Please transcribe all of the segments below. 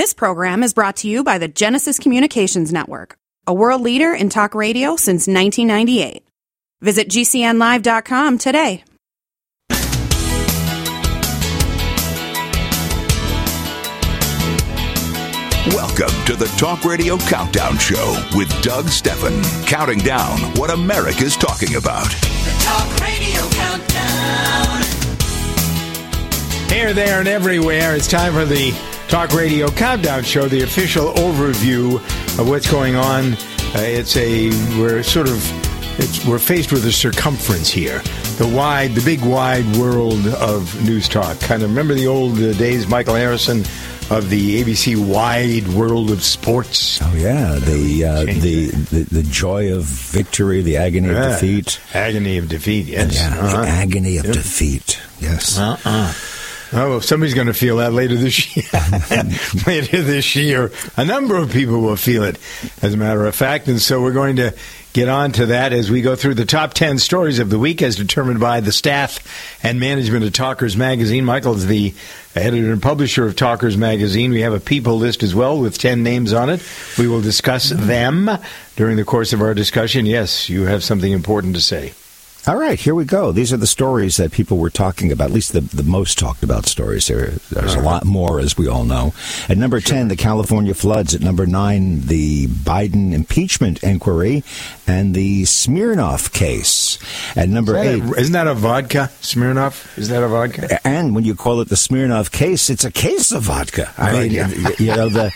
This program is brought to you by the Genesis Communications Network, a world leader in talk radio since 1998. Visit GCNlive.com today. Welcome to the Talk Radio Countdown Show with Doug Stephan, counting down what America's talking about. The Talk Radio Countdown. Here, there, and everywhere. It's time for the Talk Radio Countdown Show, the official overview of what's going on. Uh, it's a we're sort of it's, we're faced with a circumference here, the wide, the big wide world of news talk. Kind of remember the old uh, days, Michael Harrison of the ABC Wide World of Sports. Oh yeah, the uh, the, the the joy of victory, the agony Yeah. of defeat. Agony of defeat. Yes. Yeah, Uh-huh. the agony of defeat. Yes. Uh-uh. Oh, somebody's going to feel that later this year. later this year, a number of people will feel it, as a matter of fact. And so we're going to get on to that as we go through the top 10 stories of the week as determined by the staff and management of Talkers Magazine. Michael is the editor and publisher of Talkers Magazine. We have a people list as well with 10 names on it. We will discuss them during the course of our discussion. Yes, you have something important to say. All right, here we go. These are the stories that people were talking about, at least the, the most talked about stories. There, there's a lot more, as we all know. At number 10, the California floods. At number 9, the Biden impeachment inquiry and the Smirnoff case. At number Is 8, a- Isn't that a vodka, Smirnoff? Is that a vodka? and when you call it the Smirnoff case, it's a case of vodka. I mean, you know, the,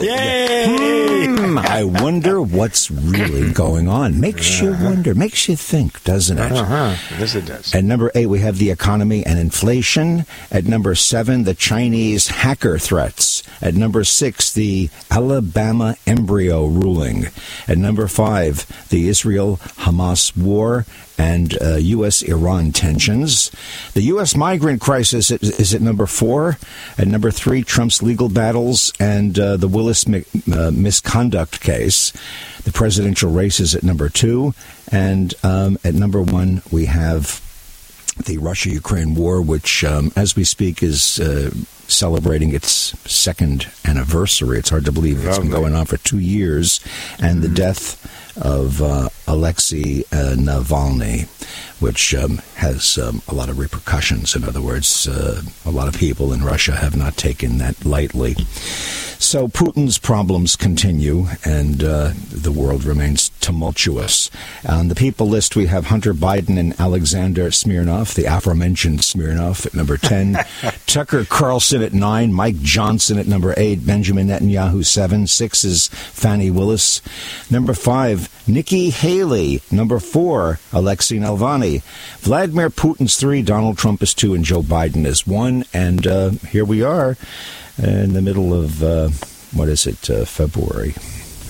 Yay! Hmm, I wonder what's really going on. Makes you wonder, makes you think, doesn't it? Uh-huh. Yes, it does. At number eight, we have the economy and inflation. At number seven, the Chinese hacker threats. At number six, the Alabama embryo ruling. At number five, the Israel Hamas war and uh, U.S. Iran tensions. The U.S. migrant crisis is, is at number four. At number three, Trump's legal battles and uh, the Willis mi- uh, misconduct case. The presidential race is at number two. And um, at number one, we have the Russia Ukraine war, which, um, as we speak, is uh, celebrating its second anniversary. It's hard to believe it's been going on for two years. And the death of uh, Alexei uh, Navalny, which um, has um, a lot of repercussions. In other words, uh, a lot of people in Russia have not taken that lightly. So Putin's problems continue, and uh, the world remains tumultuous. On the people list, we have Hunter Biden and Alexander Smirnov, the aforementioned Smirnov at number 10, Tucker Carlson at 9, Mike Johnson at number 8, Benjamin Netanyahu 7, 6 is Fani Willis, number 5, Nikki Haley, number 4, Alexei Navalny, Vladimir Putin's 3, Donald Trump is 2, and Joe Biden is 1, and uh, here we are in the middle of uh, what is it, uh, February?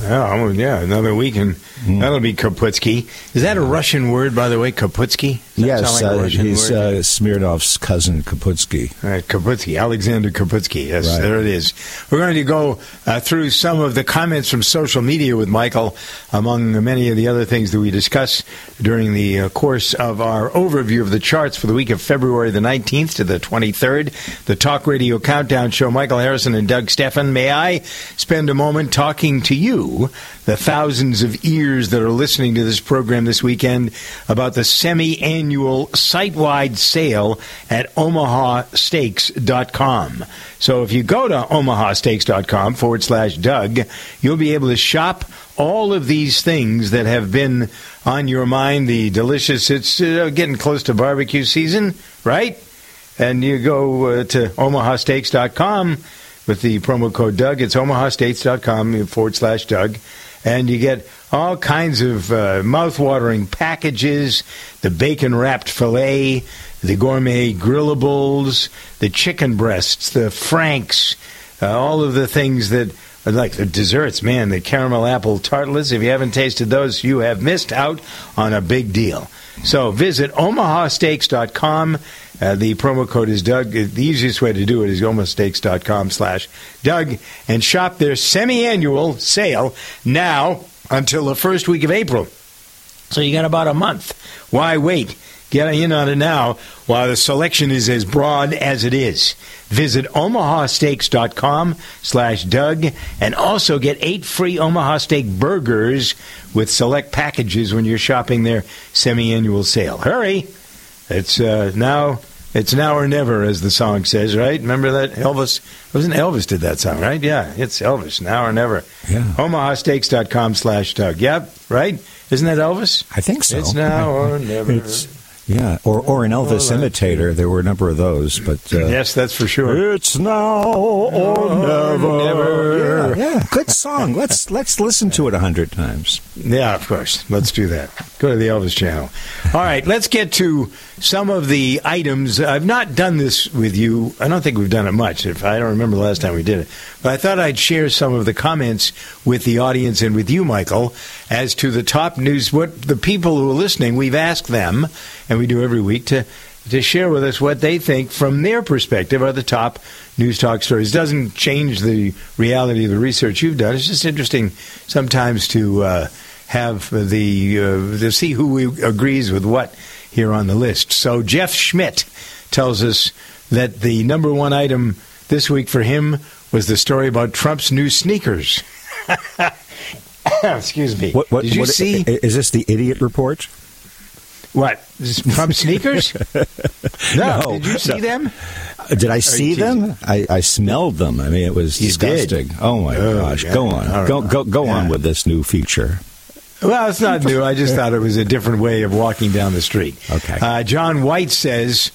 Yeah, yeah, another week, and Hmm. that'll be Kaputsky. Is that a Russian word, by the way, Kaputsky? Yes, like uh, he's uh, Smirnov's cousin, Kaputsky. Right, Kaputsky, Alexander Kaputsky. Yes, Right. there it is. We're going to go uh, through some of the comments from social media with Michael, among many of the other things that we discuss during the uh, course of our overview of the charts for the week of February the 19th to the 23rd. The Talk Radio Countdown Show. Michael Harrison and Doug Stephan, May I spend a moment talking to you, the thousands of ears that are listening to this program this weekend, about the semi-annual site-wide sale at omahasteaks.com. So if you go to omahasteaks.com forward slash Doug, you'll be able to shop all of these things that have been on your mind. The delicious, it's uh, getting close to barbecue season, right? And you go uh, to omahasteaks.com with the promo code Doug. It's omahasteaks.com forward slash Doug. And you get all kinds of uh, mouth-watering packages, the bacon-wrapped filet, the gourmet grillables, the chicken breasts, the franks, uh, all of the things that like the desserts, man, the caramel apple tartlets. If you haven't tasted those, you have missed out on a big deal. So visit omahasteaks.com. Uh, the promo code is Doug. The easiest way to do it is omahasteaks.com slash Doug and shop their semi-annual sale now until the first week of April. So you got about a month. Why wait? Get in on it now while the selection is as broad as it is. Visit omahasteaks.com slash Doug and also get eight free Omaha Steak burgers with select packages when you're shopping their semi-annual sale. Hurry! It's uh, now it's now or never, as the song says, right? Remember that Elvis? Wasn't Elvis did that song, right? Yeah, it's Elvis, now or never. Yeah. OmahaSteaks.com slash Doug. Yep, right? Isn't that Elvis? I think so. It's now or never. It's yeah, or or an Elvis imitator. There were a number of those, but uh, yes, that's for sure. It's now or Or never. never. Yeah, yeah, good song. Let's let's listen to it a hundred times. Yeah, of course. Let's do that. Go to the Elvis channel. All right, let's get to some of the items. I've not done this with you. I don't think we've done it much. If I don't remember the last time we did it, but I thought I'd share some of the comments with the audience and with you, Michael, as to the top news. What the people who are listening, we've asked them, and we do every week to to share with us what they think from their perspective are the top news talk stories. doesn't change the reality of the research you've done. It's just interesting sometimes to uh, have the uh, to see who agrees with what here on the list. So Jeff Schmidt tells us that the number one item this week for him was the story about Trump's new sneakers. Excuse me. What, what, Did you what- see Is this the idiot report? what Is from sneakers? no. No, Did you see no. them? Did I see them? I, I smelled them. I mean, it was You did? disgusting. Oh my Oh, gosh! yeah. Go on, right. go go go on with this new feature. Well, it's not new. I just thought it was a different way of walking down the street. Okay. Uh, John White says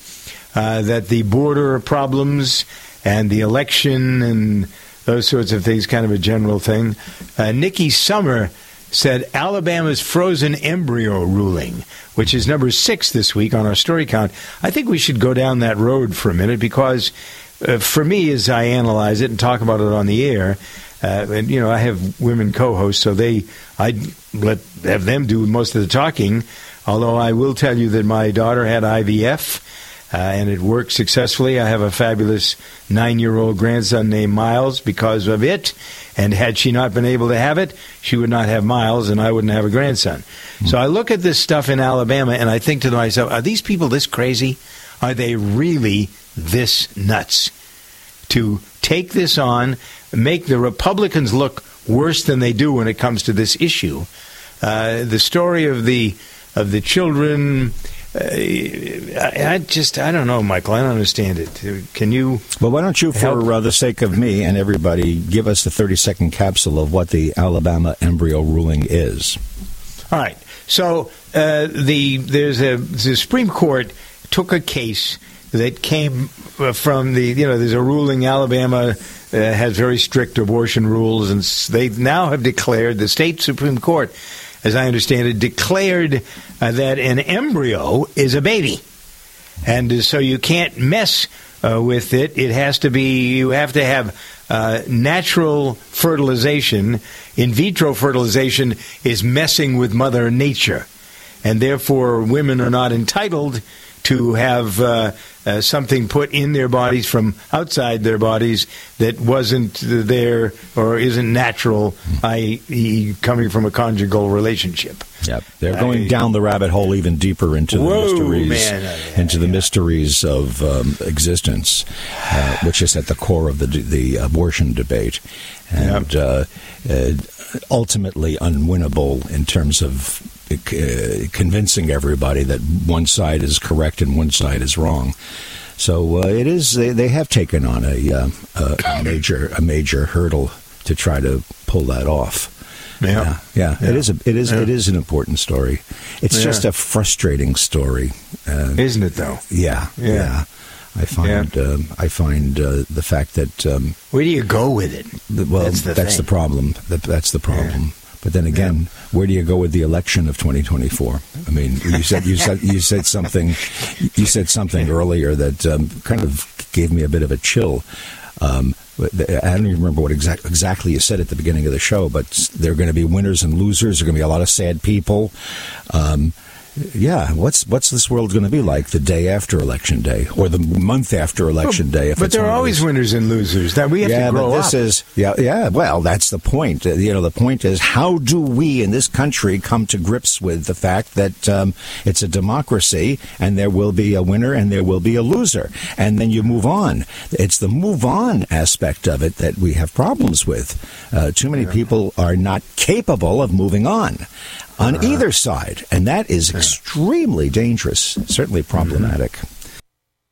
uh, that the border problems and the election and those sorts of things, kind of a general thing. Uh, Nikki Summer said Alabama's frozen embryo ruling, which is number six this week on our story count. I think we should go down that road for a minute because, uh, for me, as I analyze it and talk about it on the air, uh, and you know, I have women co-hosts, so they I let have them do most of the talking. Although I will tell you that my daughter had IVF. Uh, and it worked successfully. I have a fabulous nine-year-old grandson named Miles because of it. And had she not been able to have it, she would not have Miles, and I wouldn't have a grandson. So I look at this stuff in Alabama, and I think to myself, are these people this crazy? Are they really this nuts? to take this on, make the Republicans look worse than they do when it comes to this issue. Uh, the story of the of the children. Uh, I, I just I don't know, Michael. I don't understand it. Can you? Well, why don't you, for uh, the sake of me and everybody, give us the thirty-second capsule of what the Alabama embryo ruling is? All right. So uh, the there's a the Supreme Court took a case that came uh, from the you know there's a ruling Alabama uh, has very strict abortion rules and they now have declared the state Supreme Court as I understand it declared uh, that an embryo is a baby and uh, so you can't mess uh, with it. It has to be. You have to have uh, natural fertilization. In vitro fertilization is messing with Mother Nature, and therefore women are not entitled to have uh, uh, something put in their bodies from outside their bodies that wasn't there or isn't natural, i.e., coming from a conjugal relationship. Yep, they're going I- down the rabbit hole even deeper into the Whoa, mysteries, man. Into the mysteries of um, existence, uh, which is at the core of the the abortion debate, and uh, uh, ultimately unwinnable in terms of convincing everybody that one side is correct and one side is wrong. So uh, it is. They, they have taken on a, uh, a major a major hurdle to try to pull that off. Yeah. yeah, Yeah. It is. A, it is. Yeah. It is an important story. It's Yeah. just a frustrating story. Uh, Isn't it, though? yeah, Yeah. I find. Um, I find uh, the fact that. Um, Where do you go with it? the, well, That's the that's the problem. That, that's the problem. But then again, where do you go with the election of 2024? I mean, you said you said you said something you said something earlier that um, kind of gave me a bit of a chill. Um, I don't even remember what exact, exactly you said at the beginning of the show, but there are going to be winners and losers. There are going to be a lot of sad people. Um, yeah, what's what's this world going to be like the day after election day or the month after election day? If but there are always winners and losers. That we have yeah, to grow but this up. is yeah, yeah. Well, that's the point. Uh, You know, the point is how do we in this country come to grips with the fact that um, it's a democracy and there will be a winner and there will be a loser, and then you move on. It's the move on aspect of it that we have problems with. Uh, too many people are not capable of moving on. On Uh-huh. either side, and that is extremely dangerous, certainly problematic.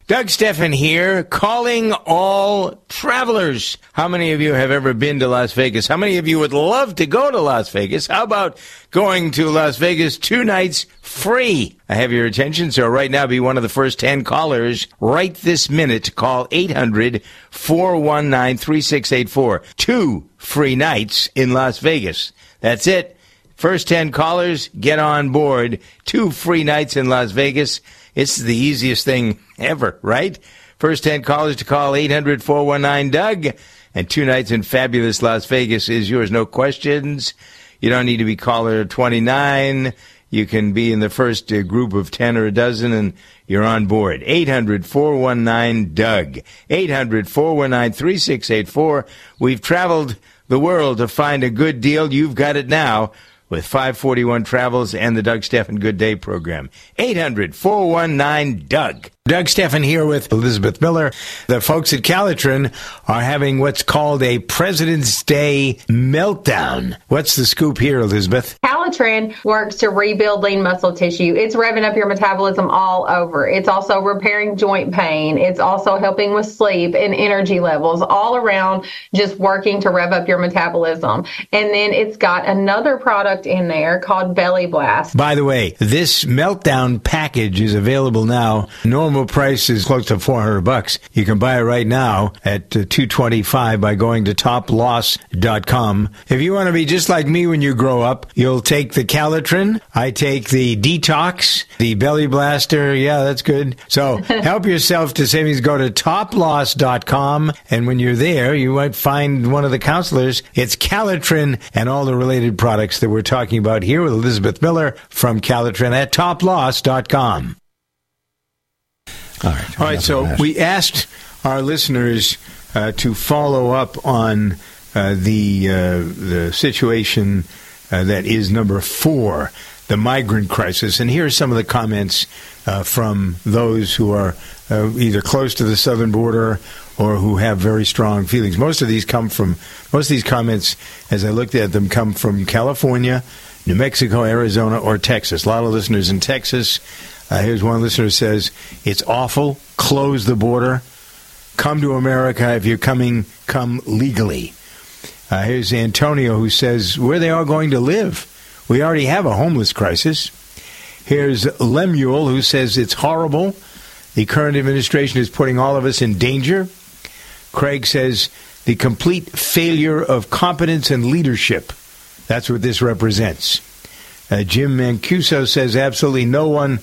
Doug Stephan here, calling all travelers. How many of you have ever been to Las Vegas? How many of you would love to go to Las Vegas? How about going to Las Vegas two nights free? I have your attention, so right now be one of the first 10 callers right this minute. Call 800 419 3684. Two free nights in Las Vegas. That's it. First 10 callers, get on board. Two free nights in Las Vegas. It's the easiest thing ever, right? First 10 callers to call 800 419 Doug. And two nights in fabulous Las Vegas is yours. No questions. You don't need to be caller 29. You can be in the first uh, group of 10 or a dozen and you're on board. 800 419 Doug. 800 419 3684. We've traveled the world to find a good deal. You've got it now with 541 Travels and the Doug Stephan Good Day program. 800 419 Doug. Doug Stephan here with Elizabeth Miller. The folks at Calotren are having what's called a President's Day meltdown. What's the scoop here, Elizabeth? Calotren works to rebuild lean muscle tissue. It's revving up your metabolism all over. It's also repairing joint pain. It's also helping with sleep and energy levels, all around just working to rev up your metabolism. And then it's got another product in there called Belly Blast. By the way, this meltdown package is available now. Normal price is close to 400 bucks. You can buy it right now at uh, 225 by going to toploss.com. If you want to be just like me when you grow up, you'll take the Calotren. I take the Detox, the Belly Blaster. Yeah, that's good. So help yourself to savings. Go to toploss.com. And when you're there, you might find one of the counselors. It's Calotren and all the related products that we're talking about here with Elizabeth Miller from Calotren at toploss.com. All right. All right, so that. we asked our listeners uh, to follow up on uh, the uh, the situation uh, that is number four, the migrant crisis, and here are some of the comments uh, from those who are uh, either close to the southern border or who have very strong feelings. Most of these come from most of these comments, as I looked at them, come from California, New Mexico, Arizona, or Texas. A lot of listeners in Texas. Uh, here's one listener says, It's awful. Close the border. Come to America. If you're coming, come legally. Uh, here's Antonio who says, Where they are going to live. We already have a homeless crisis. Here's Lemuel who says, It's horrible. The current administration is putting all of us in danger. Craig says, The complete failure of competence and leadership. That's what this represents. Uh, Jim Mancuso says absolutely no one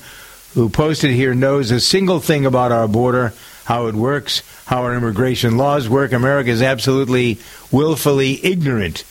who posted here knows a single thing about our border, how it works, how our immigration laws work. America is absolutely willfully ignorant.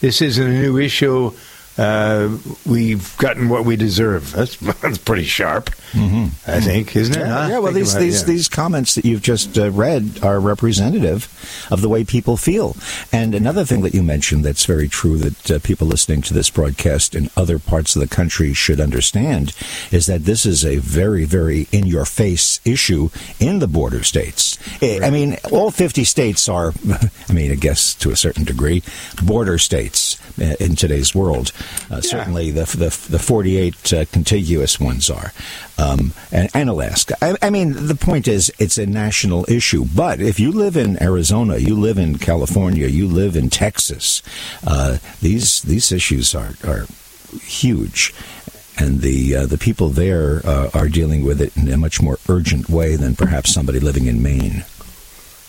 This isn't a new issue. Uh, we've gotten what we deserve. That's, that's pretty sharp, I think, isn't it? Yeah, yeah, well, these about these yeah. these comments that you've just uh, read are representative of the way people feel. And another thing that you mentioned that's very true that uh, people listening to this broadcast in other parts of the country should understand is that this is a very, very in your face issue in the border states. I I mean, all 50 states are, I mean, I guess to a certain degree, border states uh, in today's world. Uh, Certainly the, the, the 48 uh, contiguous ones are, um, and, and Alaska. I, I mean, the point is, it's a national issue. But if you live in Arizona, you live in California, you live in Texas, uh, these these issues are are huge. And the uh, the people there uh, are dealing with it in a much more urgent way than perhaps somebody living in Maine.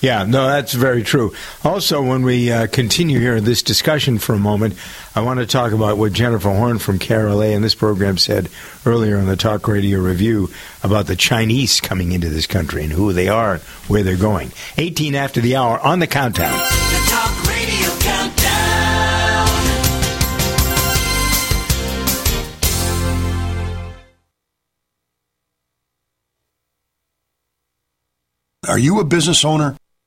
Yeah, no, that's very true. Also, when we uh, continue here in this discussion for a moment, I want to talk about what Jennifer Horn from KRLA in this program said earlier on the Talk Radio Review about the Chinese coming into this country and who they are and where they're going. 18 after the hour on the countdown. The Talk Radio Countdown. Are you a business owner?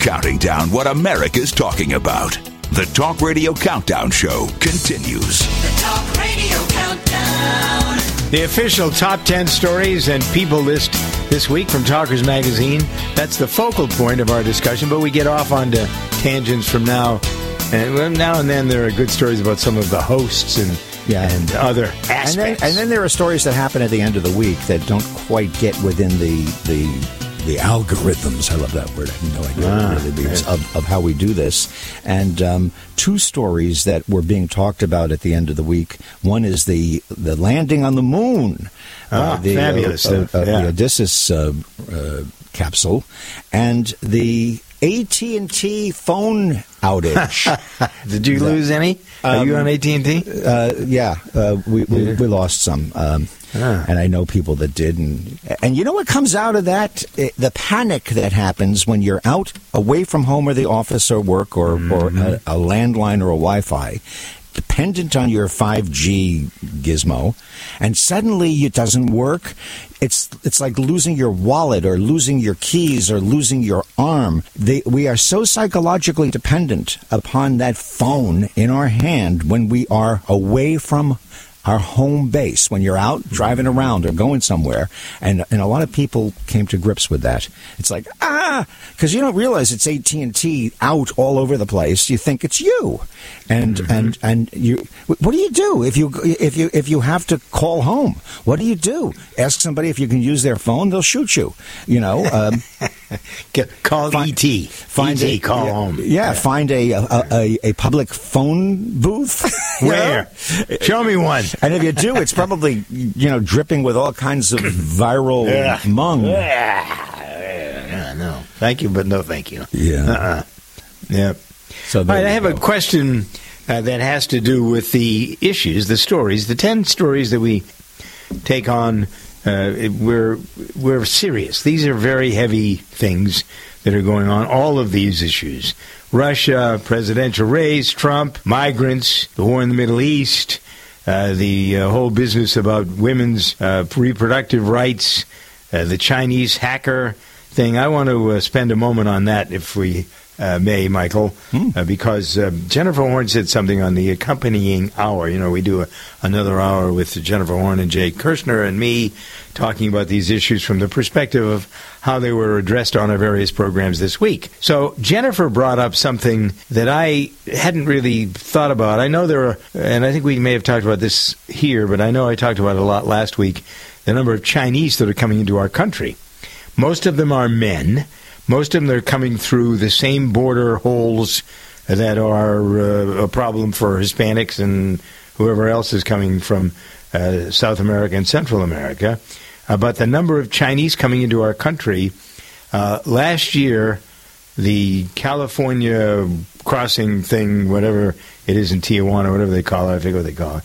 Counting down what America's talking about. The Talk Radio Countdown Show continues. The Talk Radio Countdown. The official top 10 stories and people list this week from Talkers Magazine. That's the focal point of our discussion, but we get off onto tangents from now. And now and then there are good stories about some of the hosts and Yeah. and other And then, aspects. and then there are stories that happen at the end of the week that don't quite get within the the the algorithms. I love that word. I have no idea Ah, what it really means of, of how we do this. And um, two stories that were being talked about at the end of the week. One is the the landing on the moon. Ah, the, fabulous uh, uh, yeah. The Odysseus uh, uh, capsule and the AT and T phone outage. Did you lose any? Are you on AT and T? Uh, yeah, uh, we, we we lost some, um, Ah. and I know people that did, and and you know what comes out of that? Eh, The panic that happens when you're out away from home or the office or work or or a, a landline or a Wi-Fi. Dependent on your 5G gizmo, and suddenly it doesn't work. It's it's like losing your wallet or losing your keys or losing your arm. They, we are so psychologically dependent upon that phone in our hand when we are away from our home base. When you're out driving around or going somewhere and and a lot of people came to grips with that. It's like ah! Because you don't realize it's AT&T out all over the place. You think it's you. And and and you what do you do if you if you if you have to call home? What do you do? Ask somebody if you can use their phone they'll shoot you you know um, Get- Call Find- ET. find ET, a call yeah, home. yeah, find a a, a a public phone booth. Where? Show me one. And if you do, it's probably you know dripping with all kinds of viral Yeah. mung. Yeah, no. Thank you, but no thank you. Yeah. Uh-uh. Yep. So All right, I have go. a question uh, that has to do with the issues, the stories, the 10 stories that we take on. Uh, we're, we're serious. These are very heavy things that are going on, all of these issues. Russia, presidential race, Trump, migrants, the war in the Middle East, uh, the uh, whole business about women's uh, reproductive rights, uh, the Chinese hacker thing. I want to spend a moment on that if we uh, May, Michael, uh, because uh, Jennifer Horn said something on the accompanying hour. You know, we do a, another hour with Jennifer Horn and Jay Kirshner and me talking about these issues from the perspective of how they were addressed on our various programs this week. So Jennifer brought up something that I hadn't really thought about. I know there are, and I think we may have talked about this here, but I know I talked about it a lot last week. The number of Chinese that are coming into our country. Most of them are men. Most of them are coming through the same border holes that are uh, a problem for Hispanics and whoever else is coming from uh, South America and Central America. Uh, but the number of Chinese coming into our country uh, last year, the California crossing thing, whatever it is in Tijuana, whatever they call it, I forget what they call it.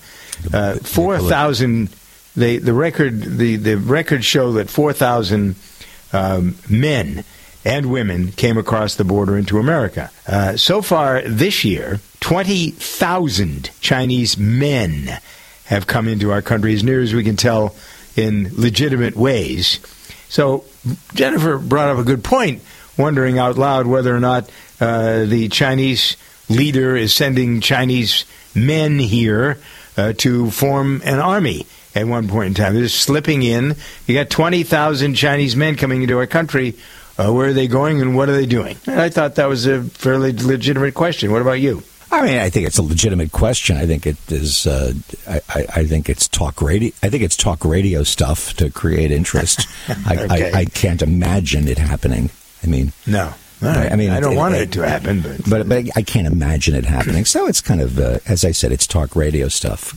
Uh, four thousand. They the record the the records show that four thousand um, men and women came across the border into America. Uh, so far this year, 20,000 Chinese men have come into our country, as near as we can tell, in legitimate ways. So Jennifer brought up a good point, wondering out loud whether or not uh, the Chinese leader is sending Chinese men here uh, to form an army at one point in time. They're just slipping in. You got 20,000 Chinese men coming into our country. Uh, where are they going and what are they doing? And I thought that was a fairly legitimate question. What about you? I mean, I think it's a legitimate question. I think it is. Uh, I, I, I think it's talk radio. I think it's talk radio stuff to create interest. I, Okay. I, I can't imagine it happening. I mean, No. I I mean, I don't it- want it- it to happen, but, but but I can't imagine it happening. So it's kind of, uh, as I said, it's talk radio stuff.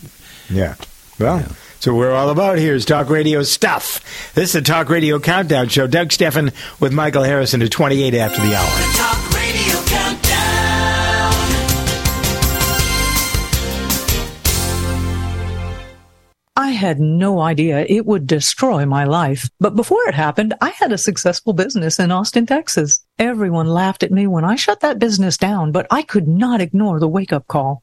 Yeah. Well, so we're all about here is talk radio stuff. This is the Talk Radio Countdown Show. Doug Stephan with Michael Harrison at 28 after the hour. Talk Radio Countdown. I had no idea it would destroy my life. But before it happened, I had a successful business in Austin, Texas. Everyone laughed at me when I shut that business down, but I could not ignore the wake up call.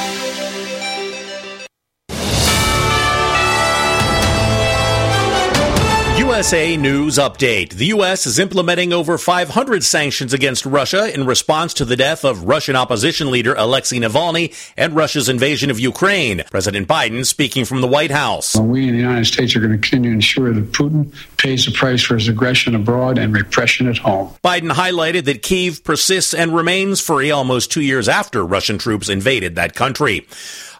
USA News Update. The U.S. is implementing over 500 sanctions against Russia in response to the death of Russian opposition leader Alexei Navalny and Russia's invasion of Ukraine. President Biden speaking from the White House. We in the United States are going to continue to ensure that Putin pays the price for his aggression abroad and repression at home. Biden highlighted that Kiev persists and remains free almost two years after Russian troops invaded that country.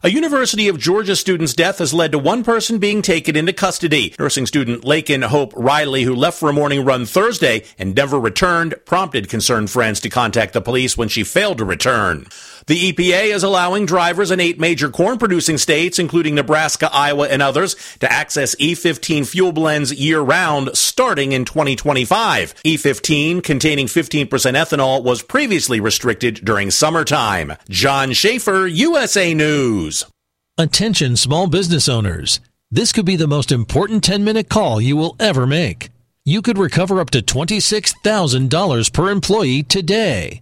A University of Georgia student's death has led to one person being taken into custody. Nursing student Laken Hope Riley, who left for a morning run Thursday and never returned, prompted concerned friends to contact the police when she failed to return. The EPA is allowing drivers in eight major corn producing states, including Nebraska, Iowa, and others, to access E15 fuel blends year round starting in 2025. E15, containing 15% ethanol, was previously restricted during summertime. John Schaefer, USA News. Attention small business owners. This could be the most important 10 minute call you will ever make. You could recover up to $26,000 per employee today.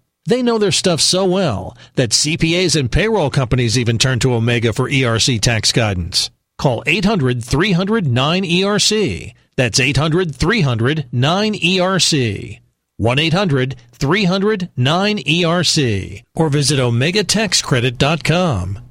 They know their stuff so well that CPAs and payroll companies even turn to Omega for ERC tax guidance. Call 800 300 9ERC. That's 800 300 9ERC. 1 800 300 9ERC. Or visit OmegaTaxCredit.com.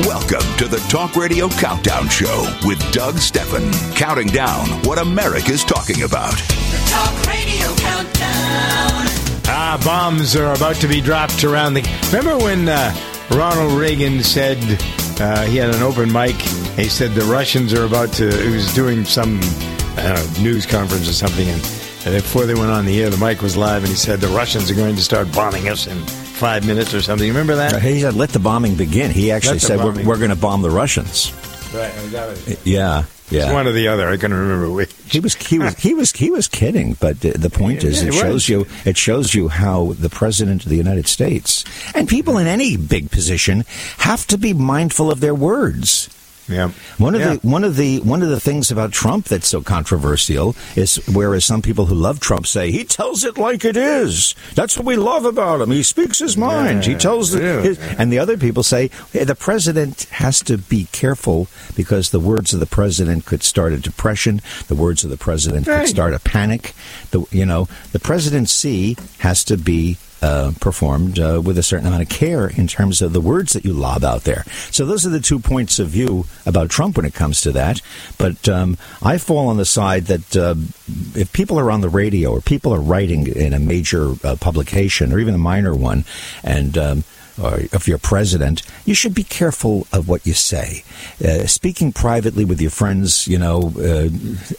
Welcome to the Talk Radio Countdown Show with Doug Stephan, counting down what America's talking about. The Talk Radio Countdown. Ah, bombs are about to be dropped around the. Remember when uh, Ronald Reagan said uh, he had an open mic? He said the Russians are about to. He was doing some I don't know, news conference or something, and, and before they went on the air, the mic was live, and he said the Russians are going to start bombing us in five minutes or something. You remember that? He said, "Let the bombing begin." He actually said, "We're, we're going to bomb the Russians." Right. It. Yeah, yeah. It's one or the other. I can't remember which. He was he was he was he was kidding, but the, the point is, it shows you it shows you how the president of the United States and people in any big position have to be mindful of their words. Yeah. One of Yeah. the one of the one of the things about Trump that's so controversial is whereas some people who love Trump say he tells it like it is. That's what we love about him. He speaks his mind. he Yeah, tells the, yeah. his, and the other people say "Hey, the president has to be careful because the words of the president could start a depression. The words of the president Right. could start a panic. The you know the presidency has to be. Uh, performed uh, with a certain amount of care in terms of the words that you lob out there. So those are the two points of view about Trump when it comes to that. But um, I fall on the side that uh, if people are on the radio or people are writing in a major uh, publication or even a minor one, and um, or if you're president, you should be careful of what you say. Uh, speaking privately with your friends, you know, uh,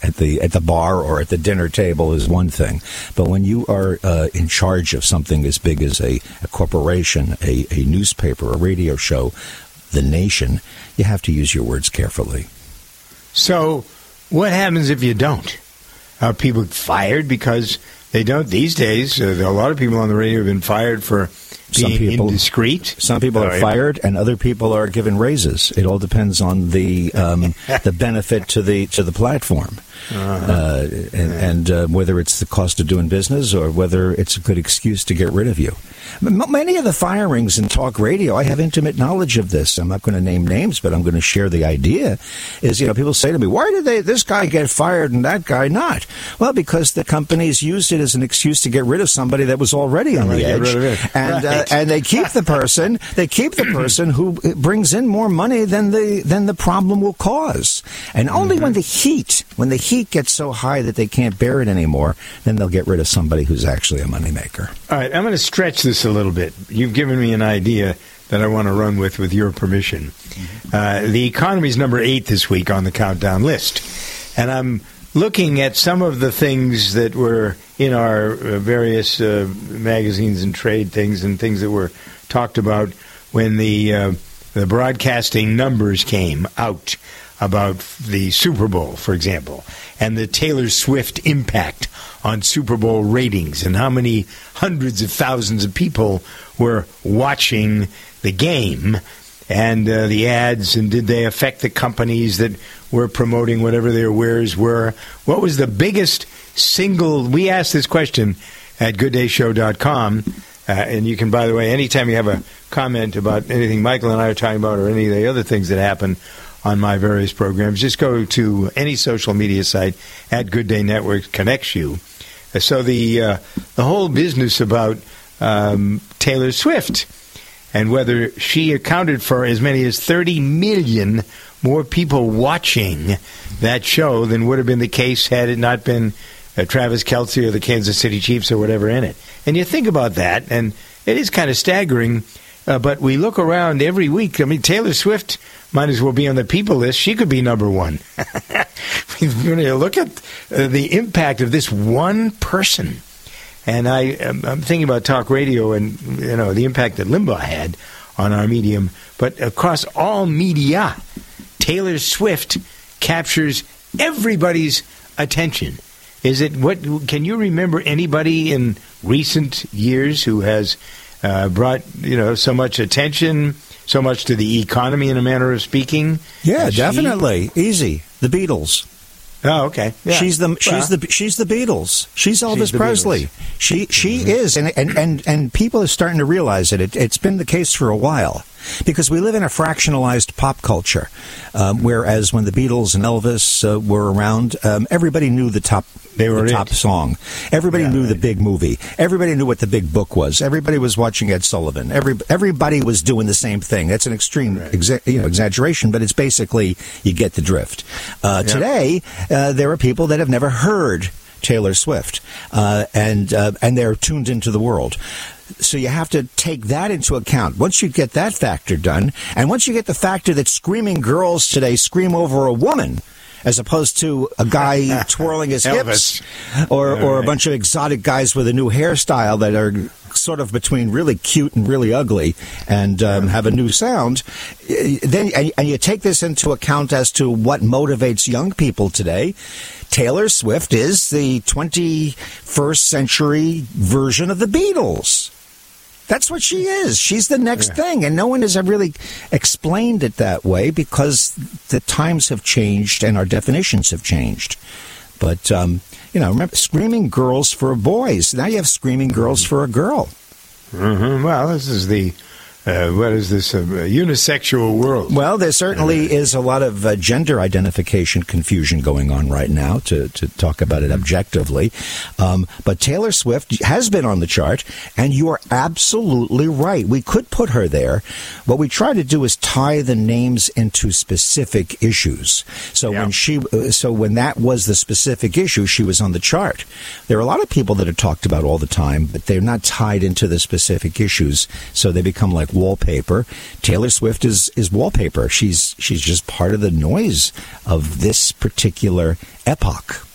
at the at the bar or at the dinner table is one thing, but when you are uh, in charge of something as big as a, a corporation, a, a newspaper, a radio show, the nation, you have to use your words carefully. So, what happens if you don't? Are people fired because they don't? These days, uh, a lot of people on the radio have been fired for Some being people- indiscreet. Some people are Uh, fired, and other people are given raises. It all depends on the um, the benefit to the to the platform, uh and, and uh, whether it's the cost of doing business or whether it's a good excuse to get rid of you. M- many of the firings in talk radio, I have intimate knowledge of this. I'm not going to name names, but I'm going to share the idea. Is you know people say to me, why did they this guy get fired and that guy not? Well, because the companies used it as an excuse to get rid of somebody that was already on the edge, rid of it. and Right. Right. and they keep the person. They keep the person who brings in more money than the than the problem will cause. And only when the heat, when the heat gets so high that they can't bear it anymore, then they'll get rid of somebody who's actually a moneymaker. All right, I'm going to stretch this a little bit. You've given me an idea that I want to run with, with your permission. Uh, the is number eight this week on the countdown list, and I'm looking at some of the things that were in our uh, various uh, magazines and trade things and things that were talked about when the uh, the broadcasting numbers came out about the Super Bowl, for example, and the Taylor Swift impact on Super Bowl ratings and how many hundreds of thousands of people were watching the game and uh, the ads and did they affect the companies that were promoting whatever their wares were. What was the biggest single we asked this question at gooddayshow.com uh, and you can by the way anytime you have a comment about anything michael and i are talking about or any of the other things that happen on my various programs just go to any social media site at good day network connects you. Uh, so the uh, the whole business about um, taylor swift and whether she accounted for as many as 30 million more people watching that show than would have been the case had it not been uh, Travis Kelce or the Kansas City Chiefs or whatever in it. And you think about that, and it is kind of staggering. Uh, but we look around every week. I mean, Taylor Swift might as well be on the people list. She could be number one. when you look at uh, the impact of this one person, and I, am I'm thinking about talk radio and you know the impact that Limbaugh had on our medium, but across all media, Taylor Swift captures everybody's attention. Is it what? Can you remember anybody in recent years who has uh, brought you know so much attention, so much to the economy, in a manner of speaking? Yeah, definitely. Easy. The Beatles. Oh, okay. Yeah. She's the she's Well, the she's the Beatles. She's Elvis the Presley. Beatles. Mm-hmm. She she is, and, and and and people are starting to realize it. it. It's been the case for a while because we live in a fractionalized pop culture. Um, whereas when the Beatles and Elvis uh, were around, um, everybody knew the top They were the it. top song. Everybody knew the big movie. Everybody knew what the big book was. Everybody was watching Ed Sullivan. Every everybody was doing the same thing. That's an extreme exa- you know, exaggeration, but it's basically you get the drift. Uh, Yeah. Today, uh, there are people that have never heard Taylor Swift, uh, and uh, and they're tuned into the world. So you have to take that into account. Once you get that factor done, and once you get the factor that screaming girls today scream over a woman. As opposed to a guy twirling his hips, or, or a bunch of exotic guys with a new hairstyle that are sort of between really cute and really ugly and um, have a new sound, eh, then and, and you take this into account as to what motivates young people today. Taylor Swift is the 21st century version of the Beatles. That's what she is. She's the next thing. And no one has ever really explained it that way because the times have changed and our definitions have changed. But, um, you know, remember, screaming girls for boys. Now you have screaming girls for a girl. mhm. Well, this is the uh, what is this uh, unisexual world? Well, there certainly is a lot of uh, gender identification confusion going on right now, to, to talk about it objectively. Um, but Taylor Swift has been on the chart, and you are absolutely right. We could put her there. What we try to do is tie the names into specific issues. So when she, uh, so when that was the specific issue, she was on the chart. There are a lot of people that are talked about all the time, but they're not tied into the specific issues, so they become like wallpaper. Taylor Swift is is wallpaper. She's she's just part of the noise of this particular epoch.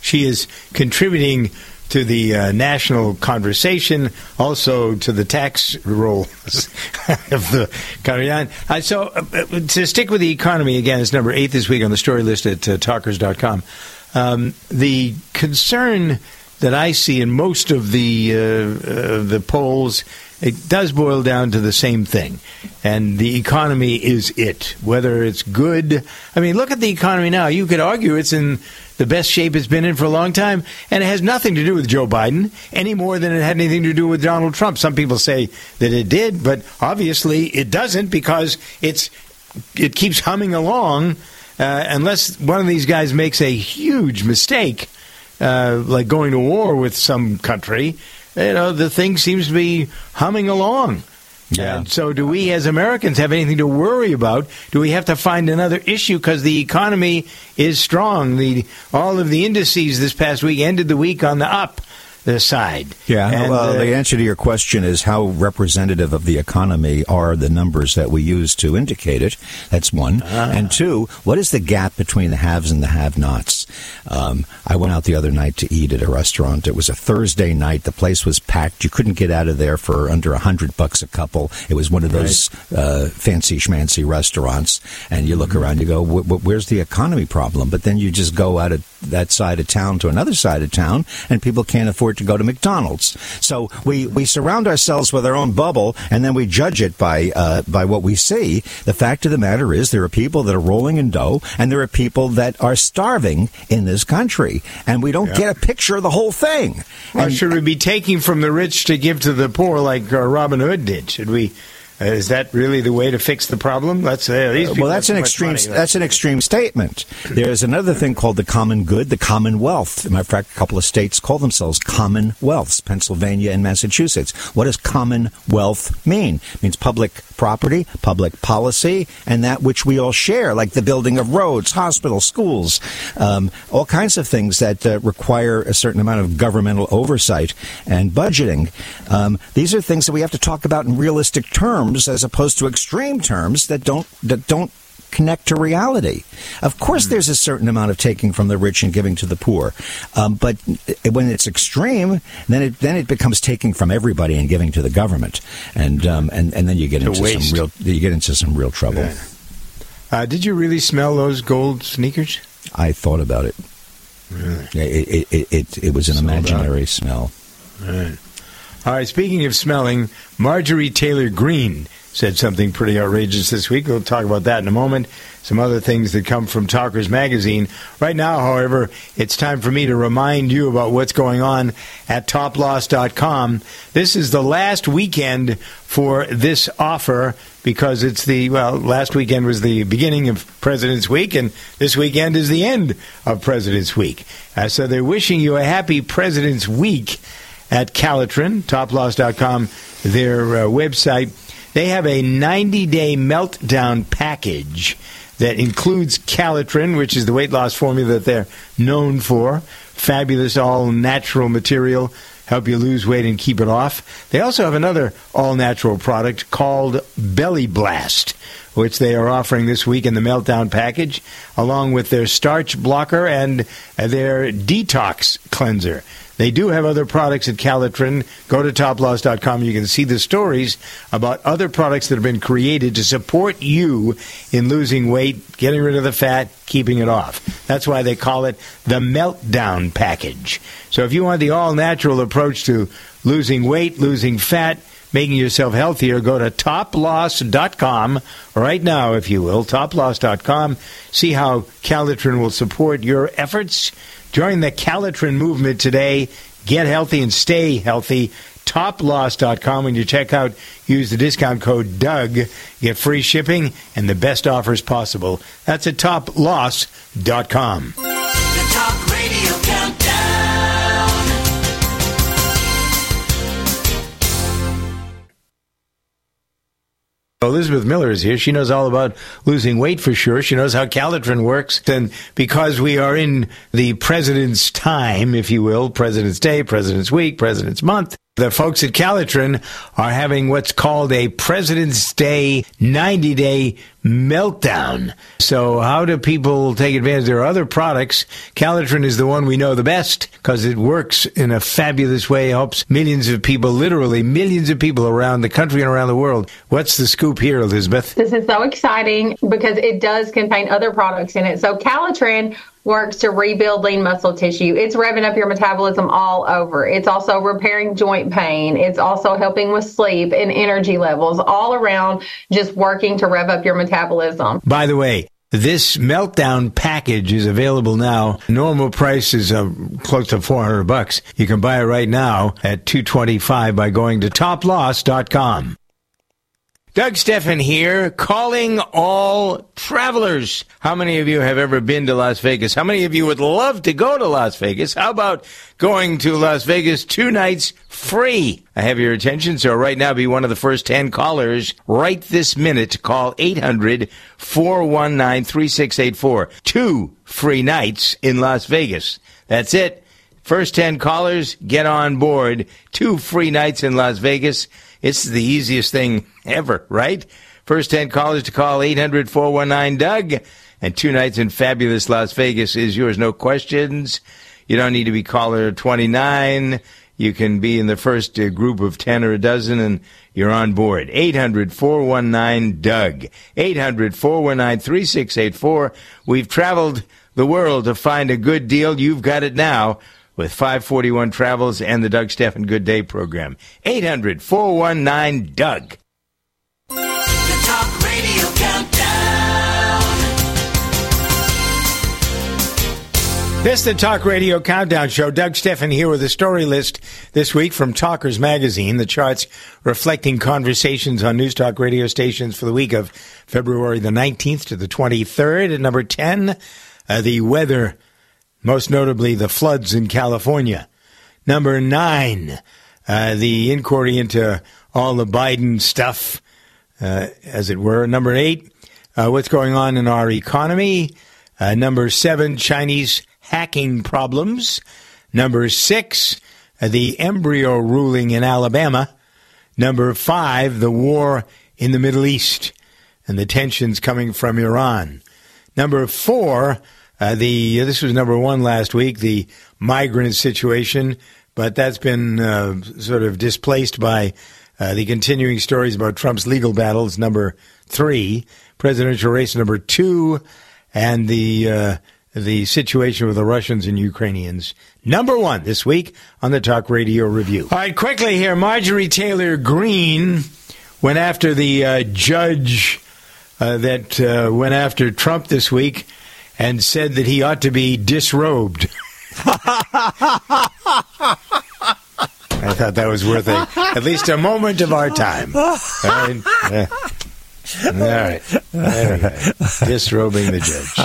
She is contributing to the uh, national conversation, also to the tax rolls of the country. Uh, so, uh, uh, to stick with the economy again, it's number eight this week on the story list at uh, talkers.com. Um, the concern that I see in most of the uh, uh, the polls, it does boil down to the same thing, and the economy is it. Whether it's good, I mean, look at the economy now. You could argue it's in the best shape it's been in for a long time, and it has nothing to do with Joe Biden any more than it had anything to do with Donald Trump. Some people say that it did, but obviously it doesn't because it's it keeps humming along uh, unless one of these guys makes a huge mistake, uh, like going to war with some country. you know, the thing seems to be humming along. Yeah. And so, do we as Americans have anything to worry about? Do we have to find another issue because the economy is strong? The all of the indices this past week ended the week on the up the side. Yeah, And, well, uh, the answer to your question is how representative of the economy are the numbers that we use to indicate it? That's one. Ah. And two, what is the gap between the haves and the have-nots? Um, I went out the other night to eat at a restaurant. It was a Thursday night. The place was packed. You couldn't get out of there for under a hundred bucks a couple. It was one of those uh, fancy schmancy restaurants. And you look Mm-hmm. around, you go, "Wh- wh- "Where's the economy problem?" But then you just go out of that side of town to another side of town, and people can't afford to go to McDonald's. So we, we surround ourselves with our own bubble, and then we judge it by uh, by what we see. The fact of the matter is, there are people that are rolling in dough, and there are people that are starving in this country, and we don't Yeah. get a picture of the whole thing. Or should we be taking from the rich to give to the poor like uh, Robin Hood did? Should we? Uh, is that really the way to fix the problem? Let's uh, these people well, that's an extreme. money. That's an extreme statement. There's another thing called the common good, the commonwealth. Matter of fact, a couple of states call themselves commonwealths: Pennsylvania and Massachusetts. What does commonwealth mean? It means public property, public policy, and that which we all share, like the building of roads, hospitals, schools, um, all kinds of things that uh, require a certain amount of governmental oversight and budgeting. Um, these are things that we have to talk about in realistic terms, as opposed to extreme terms that don't that don't connect to reality. Of course, there's a certain amount of taking from the rich and giving to the poor, um, but when it's extreme, then it then it becomes taking from everybody and giving to the government, and um, and and then you get To into waste. some real you get into some real trouble. Uh, did you really smell those gold sneakers? I thought about it. Really? It, it, it, it, it was an imaginary smell. Right. All right. Speaking of smelling, Marjorie Taylor Greene said something pretty outrageous this week. We'll talk about that in a moment. Some other things that come from Talkers Magazine. Right now, however, it's time for me to remind you about what's going on at toploss.com. This is the last weekend for this offer because it's the, well, last weekend was the beginning of President's Week, and this weekend is the end of President's Week. Uh, so they're wishing you a happy President's Week at Calotren, toploss.com, their uh, website. They have a 90 day meltdown package that includes Calotren, which is the weight loss formula that they're known for. Fabulous, all natural material, help you lose weight and keep it off. They also have another all natural product called Belly Blast, which they are offering this week in the meltdown package, along with their starch blocker and uh, their detox cleanser. They do have other products at Calotren. Go to toploss.com. You can see the stories about other products that have been created to support you in losing weight, getting rid of the fat, keeping it off. That's why they call it the Meltdown Package. So if you want the all natural approach to losing weight, losing fat, making yourself healthier, go to toploss.com right now, if you will, toploss.com. See how Calotren will support your efforts. Join the Calotren movement today. Get healthy and stay healthy. Toploss.com. When you check out, use the discount code Doug. Get free shipping and the best offers possible. That's at toploss.com. Elizabeth Miller is here. She knows all about losing weight for sure. She knows how Calotren works. And because we are in the President's time, if you will, President's Day, President's Week, President's Month, the folks at Calotren are having what's called a President's Day 90 day meltdown. So, how do people take advantage? There are other products. Calotren is the one we know the best because it works in a fabulous way, helps millions of people, literally millions of people around the country and around the world. What's the scoop here, Elizabeth? This is so exciting because it does contain other products in it. So Calotren works to rebuild lean muscle tissue. It's revving up your metabolism all over. It's also repairing joint pain. It's also helping with sleep and energy levels all around just working to rev up your metabolism. By the way, this meltdown package is available now. Normal price is close to 400 bucks. You can buy it right now at 225 by going to toploss.com. Doug Stephan here, calling all travelers. How many of you have ever been to Las Vegas? How many of you would love to go to Las Vegas? How about going to Las Vegas two nights free? I have your attention, so right now be one of the first 10 callers right this minute. Call 800 419 3684. Two free nights in Las Vegas. That's it. First 10 callers, get on board. Two free nights in Las Vegas. It's the easiest thing ever, right? First 10 callers to call 800 419 Doug. And two nights in fabulous Las Vegas is yours. No questions. You don't need to be caller 29. You can be in the first uh, group of 10 or a dozen and you're on board. 800 419 Doug. 800 419 3684. We've traveled the world to find a good deal. You've got it now with 541 Travels and the Doug Stephan Good Day program. 800 419 Doug. The Talk Radio Countdown. This is the Talk Radio Countdown Show. Doug Stephan here with a story list this week from Talkers Magazine. The charts reflecting conversations on news talk radio stations for the week of February the 19th to the 23rd. At number 10, uh, the weather most notably the floods in California. Number nine, uh, the inquiry into all the Biden stuff, uh, as it were. Number eight, uh, what's going on in our economy. Uh, number seven, Chinese hacking problems. Number six, uh, the embryo ruling in Alabama. Number five, the war in the Middle East and the tensions coming from Iran. Number four, uh, the this was number one last week, the migrant situation, but that's been uh, sort of displaced by uh, the continuing stories about Trump's legal battles. Number three, presidential race number two, and the uh, the situation with the Russians and Ukrainians. Number one this week on the Talk Radio Review. All right, quickly here, Marjorie Taylor Greene went after the uh, judge uh, that uh, went after Trump this week and said that he ought to be disrobed. I thought that was worth a, at least a moment of our time. All right. All right. There we go. Disrobing the judge.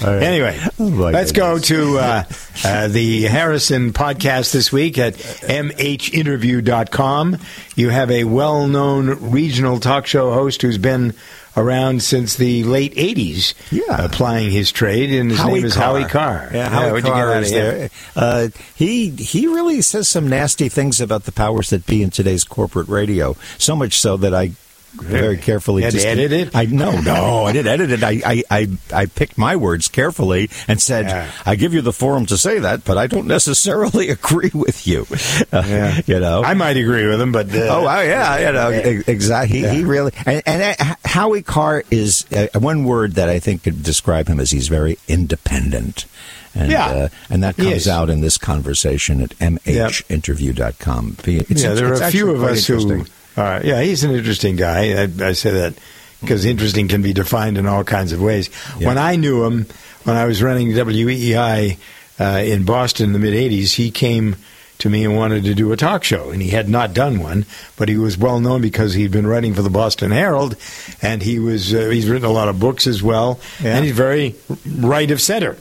Right. Anyway, let's go to uh, uh, the Harrison podcast this week at mhinterview.com. You have a well known regional talk show host who's been around since the late 80s, Yeah. applying his trade, and his Howie name is Howie Carr. Yeah, Howie what'd you get Carr is there. Uh, he he really says some nasty things about the powers that be in today's corporate radio. So much so that I very carefully You had to edit it? I no no I didn't edit it. I I, I, I picked my words carefully and said Yeah. I give you the forum to say that, but I don't necessarily agree with you. Uh, Yeah. You know. I might agree with him, but uh, Oh, yeah, you know, Yeah. exactly. He, he really and, and uh, Howie Carr is uh, one word that I think could describe him as he's very independent, and Yeah. uh, and that comes out in this conversation at mhinterview.com. It's, yeah, there are a few of us who. Interesting. Uh, yeah, he's an interesting guy. I, I say that because interesting can be defined in all kinds of ways. Yeah. When I knew him, when I was running WEI uh, in Boston in the mid '80s, he came to me and wanted to do a talk show, and he had not done one, but he was well known because he'd been writing for the Boston Herald, and he was uh, he's written a lot of books as well, Yeah. and he's very right of center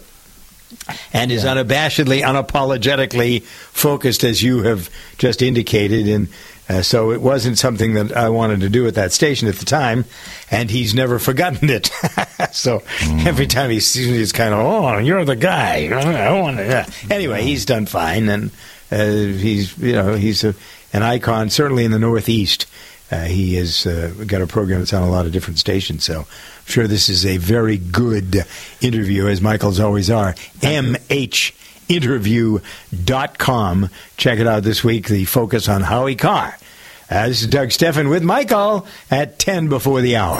and is unabashedly, unapologetically focused, as you have just indicated. And uh, so it wasn't something that I wanted to do at that station at the time, and he's never forgotten it. so every time he sees me, it's kind of, oh, you're the guy. I want to. yeah." Anyway, he's done fine, and uh, he's you know he's a, an icon certainly in the Northeast. Uh, he has uh, got a program that's on a lot of different stations, so I'm sure this is a very good interview, as Michael's always are. MHinterview.com. Check it out this week, the focus on Howie Carr. Is Doug Stephan with Michael at 10 before the hour.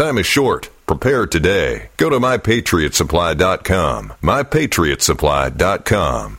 Time is short. Prepare today. Go to mypatriotsupply.com. Mypatriotsupply.com.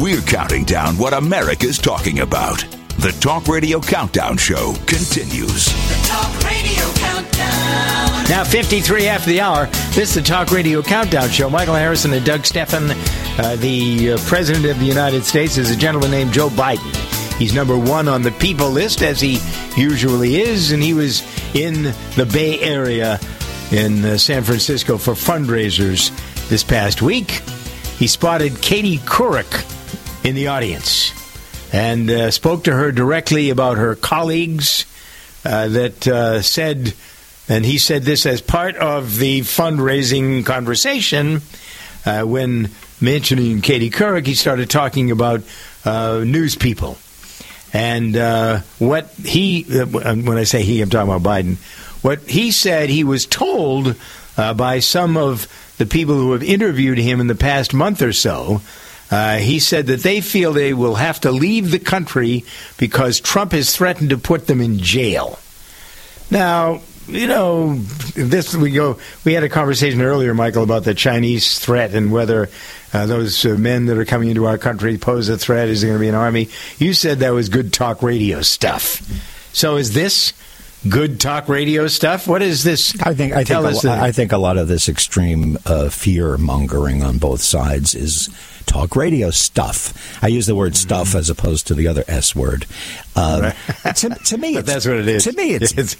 We're counting down what America's talking about. The Talk Radio Countdown Show continues. The Talk Radio Countdown. Now, 53 after the hour. This is the Talk Radio Countdown Show. Michael Harrison and Doug Stephan. Uh, the uh, President of the United States is a gentleman named Joe Biden. He's number one on the people list, as he usually is, and he was in the Bay Area in uh, San Francisco for fundraisers this past week. He spotted Katie Couric in the audience and uh, spoke to her directly about her colleagues uh, that uh, said, and he said this as part of the fundraising conversation uh, when mentioning Katie Couric, he started talking about uh, news people. And uh, what he, uh, when I say he, I'm talking about Biden, what he said he was told by some of the people who have interviewed him in the past month or so. Uh, he said that they feel they will have to leave the country because Trump has threatened to put them in jail. Now, you know, this we go. We had a conversation earlier, Michael, about the Chinese threat and whether uh, those uh, men that are coming into our country pose a threat. Is there going to be an army? You said that was good talk radio stuff. So is this good talk radio stuff? What is this? I think I Tell think a, I think a lot of this extreme uh, fear mongering on both sides is talk radio stuff. I use the word stuff as opposed to the other S word. Um, to, to me, it's, that's what it is. To me, it's, It's-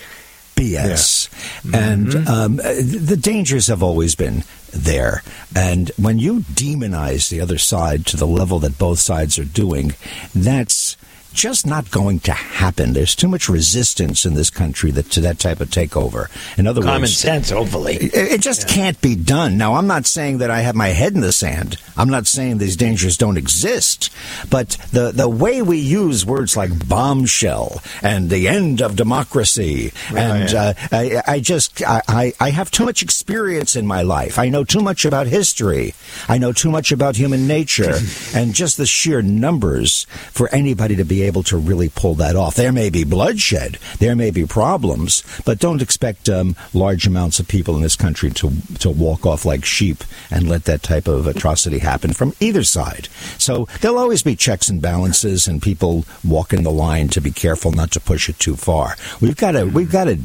BS, Mm-hmm. and um, uh, the dangers have always been there. And when you demonize the other side to the level that both sides are doing, that's just not going to happen. There's too much resistance in this country that, to that type of takeover. In other Common words, sense, hopefully. It, it just can't be done. Now, I'm not saying that I have my head in the sand. I'm not saying these dangers don't exist. But the, the way we use words like bombshell and the end of democracy, and uh, I, I just, I, I- I have too much experience in my life. I know too much about history. I know too much about human nature and just the sheer numbers for anybody to be able to really pull that off. There may be bloodshed, there may be problems, but don't expect um, large amounts of people in this country to to walk off like sheep and let that type of atrocity happen from either side. So there'll always be checks and balances, and people walking the line to be careful not to push it too far. We've got to we've got to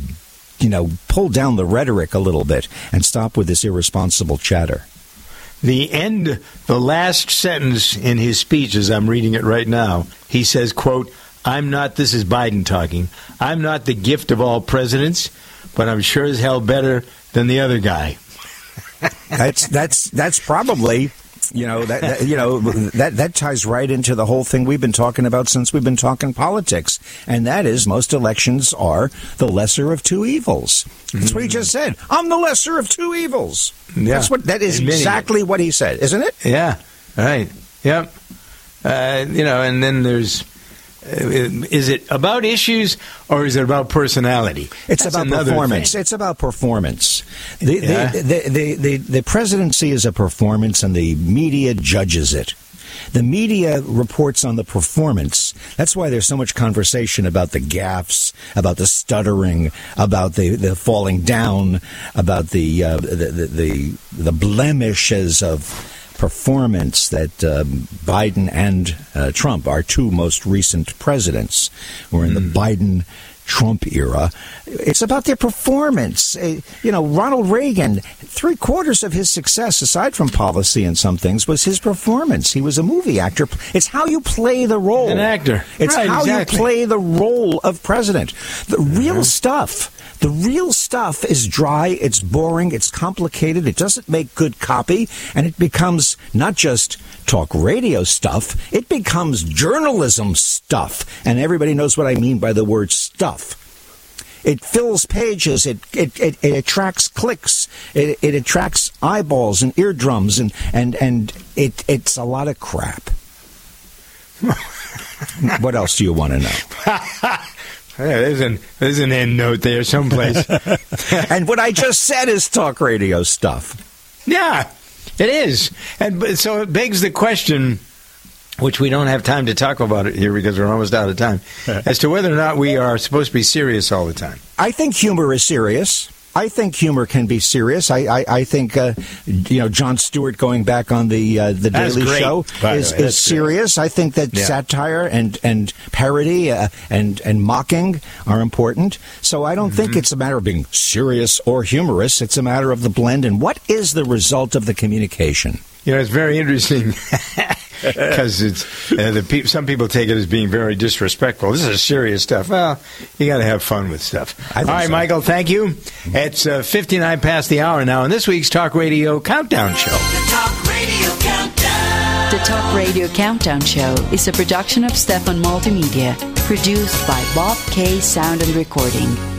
you know pull down the rhetoric a little bit and stop with this irresponsible chatter. The end, the last sentence in his speech, as I'm reading it right now, he says, quote, I'm not, this is Biden talking, I'm not the gift of all presidents, but I'm sure as hell better than the other guy. that's that's that's probably you know that, that you know that that ties right into the whole thing we've been talking about since we've been talking politics, and that is most elections are the lesser of two evils. That's what he just said. I'm the lesser of two evils. Yeah. That's what that is exactly what he said, isn't it? Yeah, right. Yep. Uh, you know, and then there's. Uh, is it about issues or is it about personality? It's That's about performance. thing. It's about performance. The, Yeah. the, the, the, the, the presidency is a performance, and the media judges it. The media reports on the performance. That's why there's so much conversation about the gaffes, about the stuttering, about the, the falling down, about the, uh, the, the, the the blemishes of performance that um, Biden and uh, Trump, our two most recent presidents, were in the Biden Trump era. It's about their performance. Uh, you know, Ronald Reagan, three quarters of his success, aside from policy and some things, was his performance. He was a movie actor. It's how you play the role. An actor. It's Right, how exactly. you play the role of president. The real stuff. The real stuff is dry, it's boring, it's complicated, it doesn't make good copy, and it becomes not just talk radio stuff, it becomes journalism stuff. And everybody knows what I mean by the word stuff. It fills pages. It it, it, it attracts clicks. It, it attracts eyeballs and eardrums, and and and it it's a lot of crap. what else do you want to know? Yeah, there's an there's an end note there someplace. and what I just said is talk radio stuff. Yeah, it is, and so it begs the question, which we don't have time to talk about it here because we're almost out of time, as to whether or not we are supposed to be serious all the time. I think humor is serious. I think humor can be serious. I, I, I think uh, you know Jon Stewart going back on the uh, the Daily great, Show is, way. is serious. I think that Yeah. satire and and parody uh, and and mocking are important. So I don't Mm-hmm. think it's a matter of being serious or humorous. It's a matter of the blend and what is the result of the communication. You know, it's very interesting because it's uh, the peop some people take it as being very disrespectful. This is serious stuff. Well, you got to have fun with stuff. All right, so. Michael, thank you. It's uh, 59 past the hour now on this week's Talk Radio Countdown Show. The Talk Radio Countdown. The Talk Radio Countdown Show is a production of Stephan Multimedia, produced by Bob K Sound and Recording.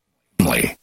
Family.